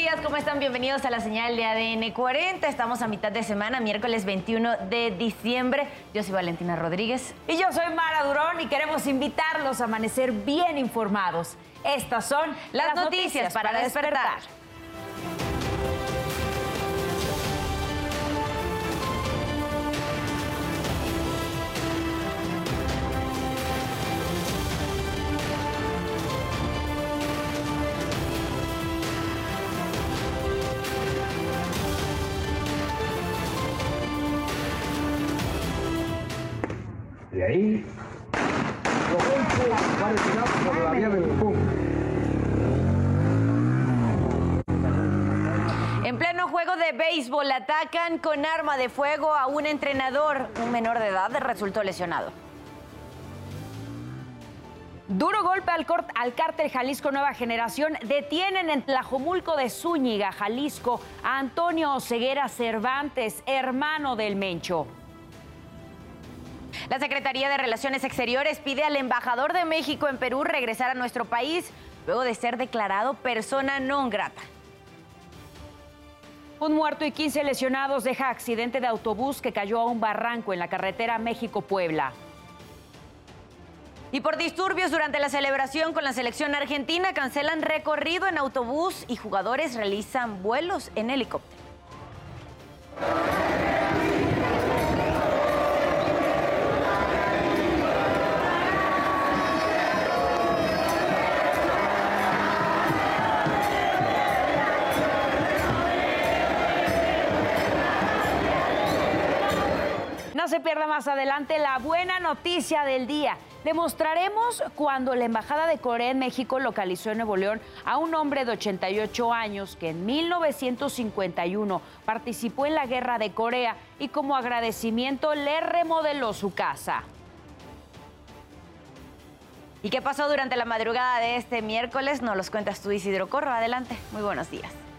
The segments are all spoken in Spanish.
días, ¿cómo están? Bienvenidos a la señal de ADN 40. Estamos a mitad de semana, miércoles 21 de diciembre. Yo soy Valentina Rodríguez. Y yo soy Mara Durón y queremos invitarlos a amanecer bien informados. Estas son las, noticias, para, despertar. De ahí, retirado por la vía del pum. En pleno juego de béisbol atacan con arma de fuego a un entrenador. Un menor de edad resultó lesionado. Duro golpe al, al cártel Jalisco Nueva Generación. Detienen en Tlajomulco de Zúñiga, Jalisco, a Antonio Ceguera Cervantes, hermano del Mencho. La Secretaría de Relaciones Exteriores pide al embajador de México en Perú regresar a nuestro país luego de ser declarado persona non grata. Un muerto y 15 lesionados deja accidente de autobús que cayó a un barranco en la carretera México-Puebla. Y por disturbios durante la celebración con la selección argentina cancelan recorrido en autobús y jugadores realizan vuelos en helicóptero. Se pierda más adelante la buena noticia del día. Demostraremos cuando la Embajada de Corea en México localizó en Nuevo León a un hombre de 88 años que en 1951 participó en la Guerra de Corea y como agradecimiento le remodeló su casa. ¿Y qué pasó durante la madrugada de este miércoles? Nos los cuentas tú, Isidro Corro. Adelante. Muy buenos días.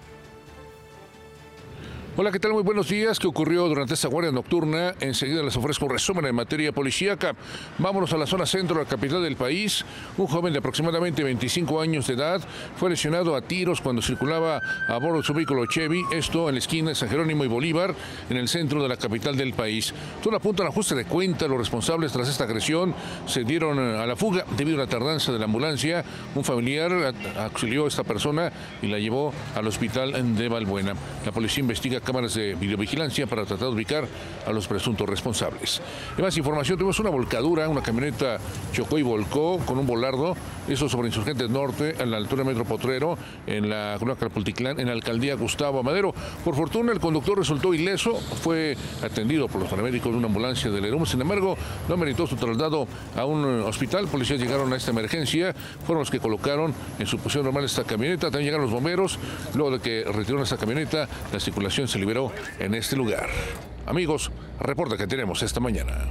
Hola, ¿qué tal? Muy buenos días. ¿Qué ocurrió durante esta guardia nocturna? Enseguida les ofrezco un resumen en materia policíaca. Vámonos a la zona centro, la capital del país. Un joven de aproximadamente 25 años de edad fue lesionado a tiros cuando circulaba a bordo de su vehículo Chevy, esto en la esquina de San Jerónimo y Bolívar, en el centro de la capital del país. Todo apunta al ajuste de cuenta. Los responsables tras esta agresión se dieron a la fuga debido a la tardanza de la ambulancia. Un familiar auxilió a esta persona y la llevó al hospital de Valbuena. La policía investiga cámaras de videovigilancia para tratar de ubicar a los presuntos responsables. Y más información, tuvimos una volcadura, una camioneta chocó y volcó con un volardo, eso sobre Insurgentes Norte, a la altura de Metro Potrero, en la colonia Calpulticlán, en la alcaldía Gustavo Amadero. Por fortuna, el conductor resultó ileso, fue atendido por los paramédicos de una ambulancia del ERUM, sin embargo, no meritó su traslado a un hospital. Policías llegaron a esta emergencia, fueron los que colocaron en su posición normal esta camioneta, también llegaron los bomberos, luego de que retiraron esta camioneta, la circulación se liberó en este lugar. Amigos, reporta que tenemos esta mañana.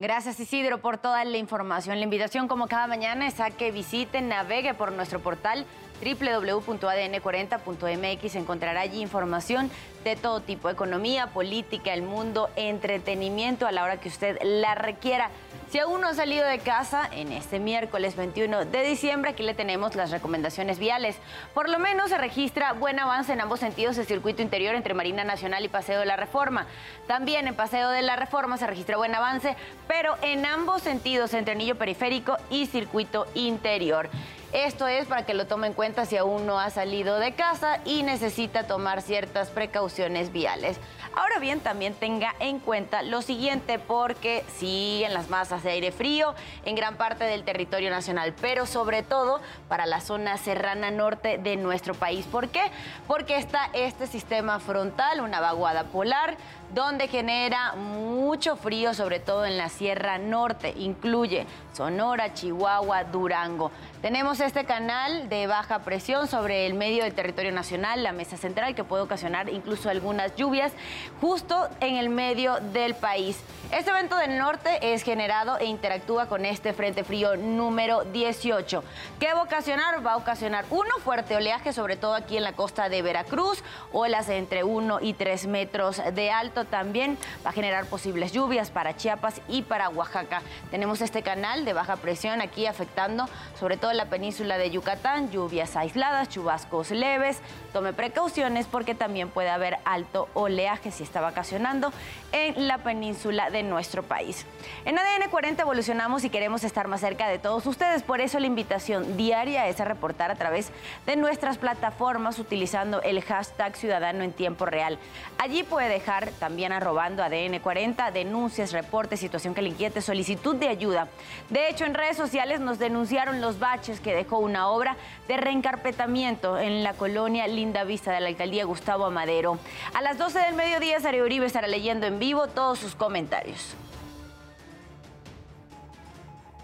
Gracias Isidro por toda la información. La invitación como cada mañana es a que visiten, navegue por nuestro portal www.adn40.mx. Encontrará allí información de todo tipo, economía, política, el mundo, entretenimiento a la hora que usted la requiera. Si aún no ha salido de casa, en este miércoles 21 de diciembre aquí le tenemos las recomendaciones viales. Por lo menos se registra buen avance en ambos sentidos el circuito interior entre Marina Nacional y Paseo de la Reforma. También en Paseo de la Reforma se registra buen avance, pero en ambos sentidos entre anillo periférico y circuito interior. Esto es para que lo tome en cuenta si aún no ha salido de casa y necesita tomar ciertas precauciones viales. Ahora bien, también tenga en cuenta lo siguiente, porque siguen las masas de aire frío en gran parte del territorio nacional, pero sobre todo para la zona serrana norte de nuestro país. ¿Por qué? Porque está este sistema frontal, una vaguada polar, donde genera mucho frío, sobre todo en la Sierra Norte. Incluye Sonora, Chihuahua, Durango. Tenemos este canal de baja presión sobre el medio del territorio nacional, la mesa central, que puede ocasionar incluso algunas lluvias justo en el medio del país. Este evento del norte es generado e interactúa con este frente frío número 18. ¿Qué va a ocasionar? Va a ocasionar uno fuerte oleaje, sobre todo aquí en la costa de Veracruz, olas entre 1 y 3 metros de alto. También va a generar posibles lluvias para Chiapas y para Oaxaca. Tenemos este canal de baja presión aquí afectando sobre todo la península de Yucatán, lluvias aisladas, chubascos leves. Tome precauciones porque también puede haber alto oleaje si está vacacionando en la península de nuestro país. En ADN 40 evolucionamos y queremos estar más cerca de todos ustedes. Por eso la invitación diaria es a reportar a través de nuestras plataformas utilizando el hashtag Ciudadano en Tiempo Real. Allí puede dejar también arrobando ADN 40 denuncias, reportes, situación que le inquiete, solicitud de ayuda. De hecho, en redes sociales nos denunciaron los baches que dejó una obra de reencarpetamiento en la colonia Linda Vista de la alcaldía Gustavo Amadero. A las 12 del mediodía, Sari Uribe estará leyendo en vivo todos sus comentarios.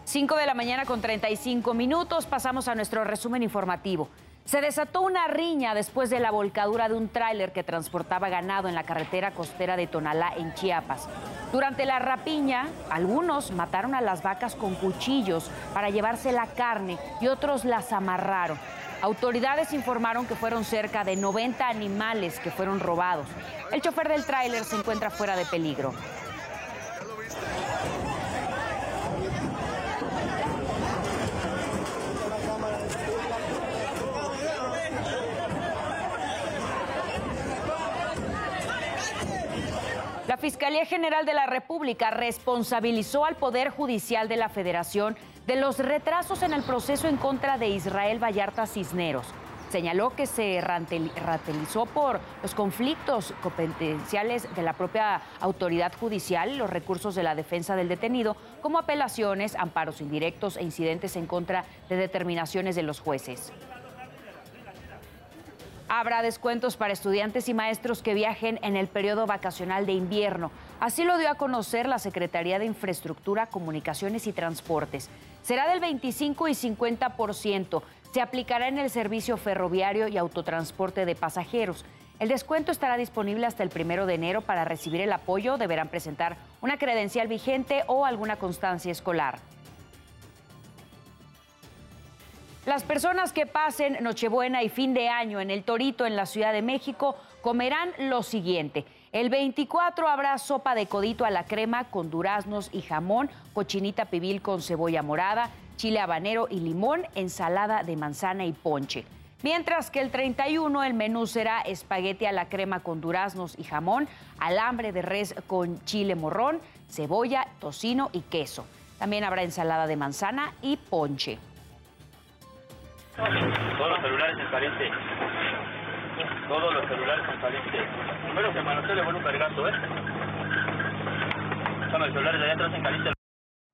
5 de la mañana con 35 minutos, pasamos a nuestro resumen informativo. Se desató una riña después de la volcadura de un tráiler que transportaba ganado en la carretera costera de Tonalá, en Chiapas. Durante la rapiña, algunos mataron a las vacas con cuchillos para llevarse la carne y otros las amarraron. Autoridades informaron que fueron cerca de 90 animales que fueron robados. El chofer del tráiler se encuentra fuera de peligro. Fiscalía General de la República responsabilizó al Poder Judicial de la Federación de los retrasos en el proceso en contra de Israel Vallarta Cisneros. Señaló que se ratelizó por los conflictos competenciales de la propia autoridad judicial, los recursos de la defensa del detenido, como apelaciones, amparos indirectos e incidentes en contra de determinaciones de los jueces. Habrá descuentos para estudiantes y maestros que viajen en el periodo vacacional de invierno. Así lo dio a conocer la Secretaría de Infraestructura, Comunicaciones y Transportes. Será del 25 y 50%. Se aplicará en el servicio ferroviario y autotransporte de pasajeros. El descuento estará disponible hasta el primero de enero. Para recibir el apoyo deberán presentar una credencial vigente o alguna constancia escolar. Las personas que pasen Nochebuena y fin de año en el Torito en la Ciudad de México comerán lo siguiente. El 24 habrá sopa de codito a la crema con duraznos y jamón, cochinita pibil con cebolla morada, chile habanero y limón, ensalada de manzana y ponche. Mientras que el 31 el menú será espagueti a la crema con duraznos y jamón, alambre de res con chile morrón, cebolla, tocino y queso. También habrá ensalada de manzana y ponche. Todos los celulares en caliente. Todos los celulares en caliente. Primero que Manuel le vuelve un ¿eh? Son los celulares de allá atrás en caliente.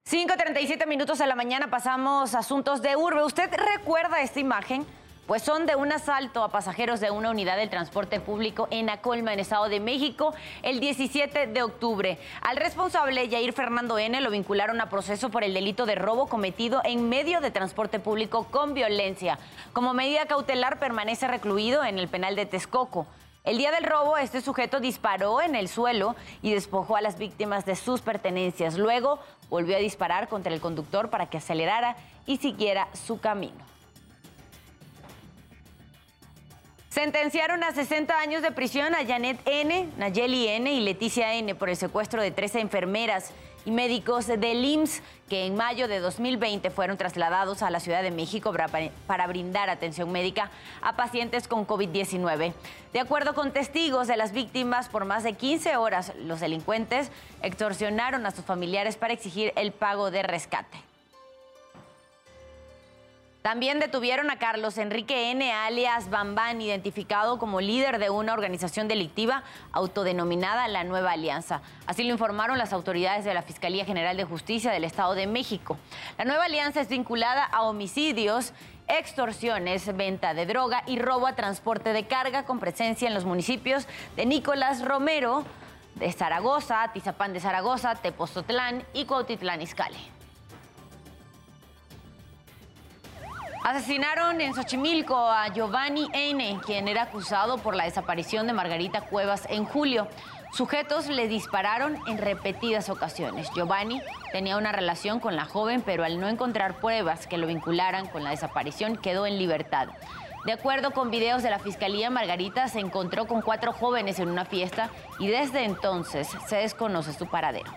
5.37 minutos de la mañana pasamos asuntos de urbe. ¿Usted recuerda esta imagen? Pues son de un asalto a pasajeros de una unidad del transporte público en Acolma, en Estado de México, el 17 de octubre. Al responsable, Yair Fernando N., lo vincularon a proceso por el delito de robo cometido en medio de transporte público con violencia. Como medida cautelar, permanece recluido en el penal de Texcoco. El día del robo, este sujeto disparó en el suelo y despojó a las víctimas de sus pertenencias. Luego volvió a disparar contra el conductor para que acelerara y siguiera su camino. Sentenciaron a 60 años de prisión a Janet N., Nayeli N. y Leticia N. por el secuestro de 13 enfermeras y médicos del IMSS que en mayo de 2020 fueron trasladados a la Ciudad de México para brindar atención médica a pacientes con COVID-19. De acuerdo con testigos de las víctimas, por más de 15 horas los delincuentes extorsionaron a sus familiares para exigir el pago de rescate. También detuvieron a Carlos Enrique N., alias Bambán, identificado como líder de una organización delictiva autodenominada La Nueva Alianza. Así lo informaron las autoridades de la Fiscalía General de Justicia del Estado de México. La Nueva Alianza es vinculada a homicidios, extorsiones, venta de droga y robo a transporte de carga con presencia en los municipios de Nicolás Romero, de Zaragoza, Tizapán de Zaragoza, Tepozotlán y Cuautitlán Izcalli. Asesinaron en Xochimilco a Giovanni N., quien era acusado por la desaparición de Margarita Cuevas en julio. Sujetos le dispararon en repetidas ocasiones. Giovanni tenía una relación con la joven, pero al no encontrar pruebas que lo vincularan con la desaparición, quedó en libertad. De acuerdo con videos de la Fiscalía, Margarita se encontró con cuatro jóvenes en una fiesta y desde entonces se desconoce su paradero.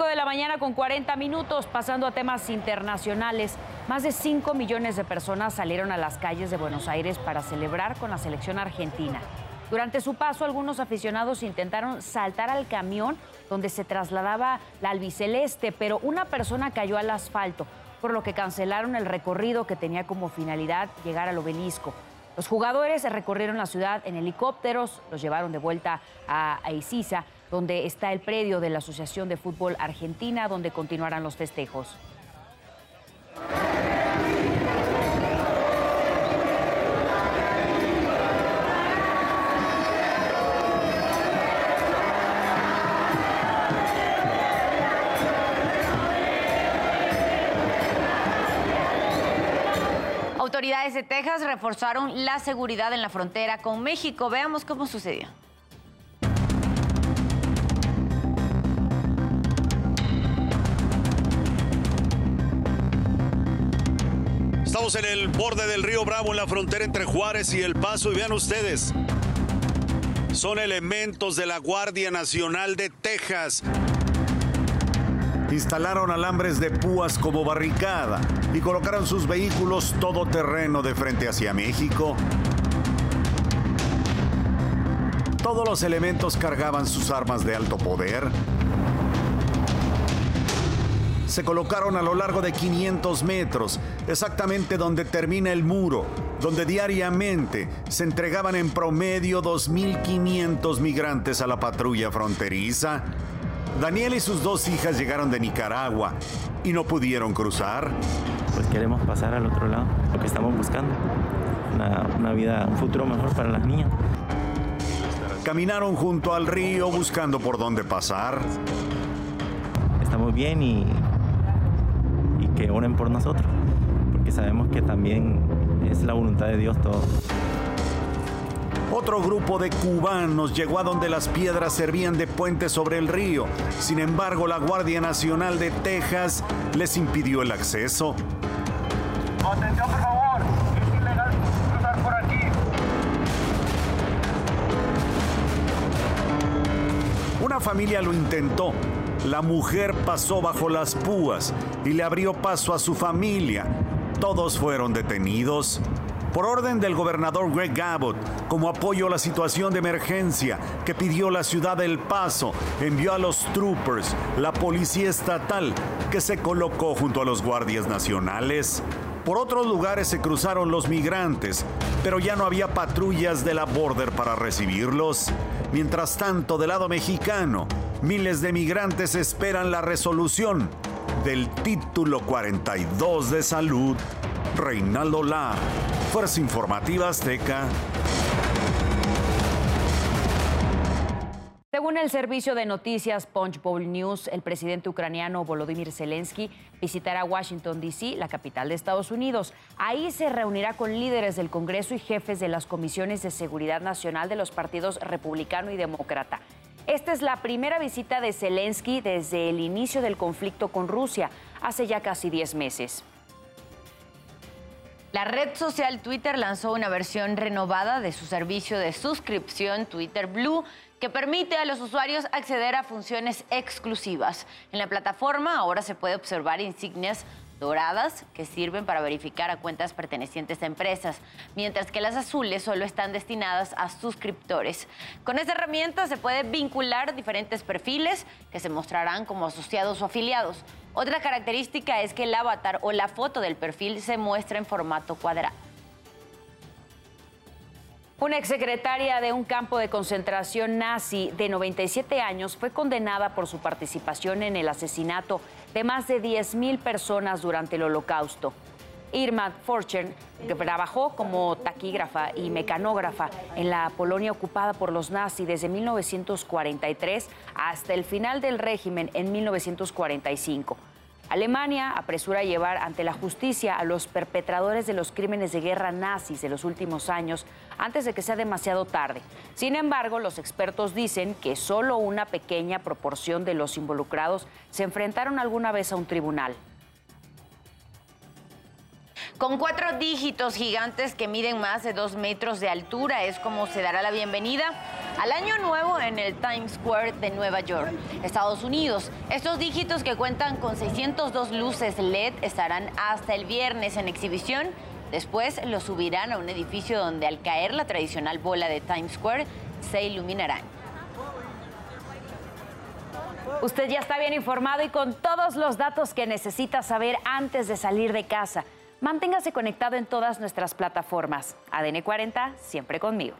5 de la mañana con 40 minutos, pasando a temas internacionales. Más de 5 millones de personas salieron a las calles de Buenos Aires para celebrar con la selección argentina. Durante su paso, algunos aficionados intentaron saltar al camión donde se trasladaba la albiceleste, pero una persona cayó al asfalto, por lo que cancelaron el recorrido que tenía como finalidad llegar al obelisco. Los jugadores recorrieron la ciudad en helicópteros, los llevaron de vuelta a Isiza, donde está el predio de la Asociación de Fútbol Argentina, donde continuarán los festejos. Autoridades de Texas reforzaron la seguridad en la frontera con México. Veamos cómo sucedió. Estamos en el borde del río Bravo, en la frontera entre Juárez y El Paso, y vean ustedes, son elementos de la Guardia Nacional de Texas. Instalaron alambres de púas como barricada y colocaron sus vehículos todoterreno de frente hacia México. Todos los elementos cargaban sus armas de alto poder. Se colocaron a lo largo de 500 metros, exactamente donde termina el muro, donde diariamente se entregaban en promedio 2.500 migrantes a la patrulla fronteriza. Daniel y sus dos hijas llegaron de Nicaragua y no pudieron cruzar. Pues queremos pasar al otro lado, lo que estamos buscando, una, una vida, un futuro mejor para las niñas. Caminaron junto al río buscando por dónde pasar. Estamos bien y, y que oren por nosotros, porque sabemos que también es la voluntad de Dios todo. Otro grupo de cubanos llegó a donde las piedras servían de puente sobre el río. Sin embargo, la Guardia Nacional de Texas les impidió el acceso. Atención, por favor. Es ilegal cruzar por aquí. Una familia lo intentó. La mujer pasó bajo las púas y le abrió paso a su familia. Todos fueron detenidos. Por orden del gobernador Greg Abbott, como apoyo a la situación de emergencia que pidió la ciudad del Paso, envió a los troopers, la policía estatal, que se colocó junto a los guardias nacionales. Por otros lugares se cruzaron los migrantes, pero ya no había patrullas de la border para recibirlos. Mientras tanto, del lado mexicano, miles de migrantes esperan la resolución del título 42 de salud. Reinaldo La, Fuerza Informativa Azteca. Según el servicio de noticias Punch Bowl News, el presidente ucraniano Volodymyr Zelensky visitará Washington, D.C., la capital de Estados Unidos. Ahí se reunirá con líderes del Congreso y jefes de las comisiones de seguridad nacional de los partidos republicano y demócrata. Esta es la primera visita de Zelensky desde el inicio del conflicto con Rusia, hace ya casi 10 meses. La red social Twitter lanzó una versión renovada de su servicio de suscripción Twitter Blue que permite a los usuarios acceder a funciones exclusivas. En la plataforma ahora se puede observar insignias doradas que sirven para verificar a cuentas pertenecientes a empresas, mientras que las azules solo están destinadas a suscriptores. Con esta herramienta se puede vincular diferentes perfiles que se mostrarán como asociados o afiliados. Otra característica es que el avatar o la foto del perfil se muestra en formato cuadrado. Una exsecretaria de un campo de concentración nazi de 97 años fue condenada por su participación en el asesinato de más de 10.000 personas durante el Holocausto. Irma Fortune, que trabajó como taquígrafa y mecanógrafa en la Polonia ocupada por los nazis desde 1943 hasta el final del régimen en 1945. Alemania apresura a llevar ante la justicia a los perpetradores de los crímenes de guerra nazis de los últimos años antes de que sea demasiado tarde. Sin embargo, los expertos dicen que solo una pequeña proporción de los involucrados se enfrentaron alguna vez a un tribunal. Con cuatro dígitos gigantes que miden más de dos metros de altura es como se dará la bienvenida al año nuevo en el Times Square de Nueva York, Estados Unidos. Estos dígitos que cuentan con 602 luces LED estarán hasta el viernes en exhibición. Después los subirán a un edificio donde al caer la tradicional bola de Times Square se iluminarán. Usted ya está bien informado y con todos los datos que necesita saber antes de salir de casa. Manténgase conectado en todas nuestras plataformas. ADN 40, siempre conmigo.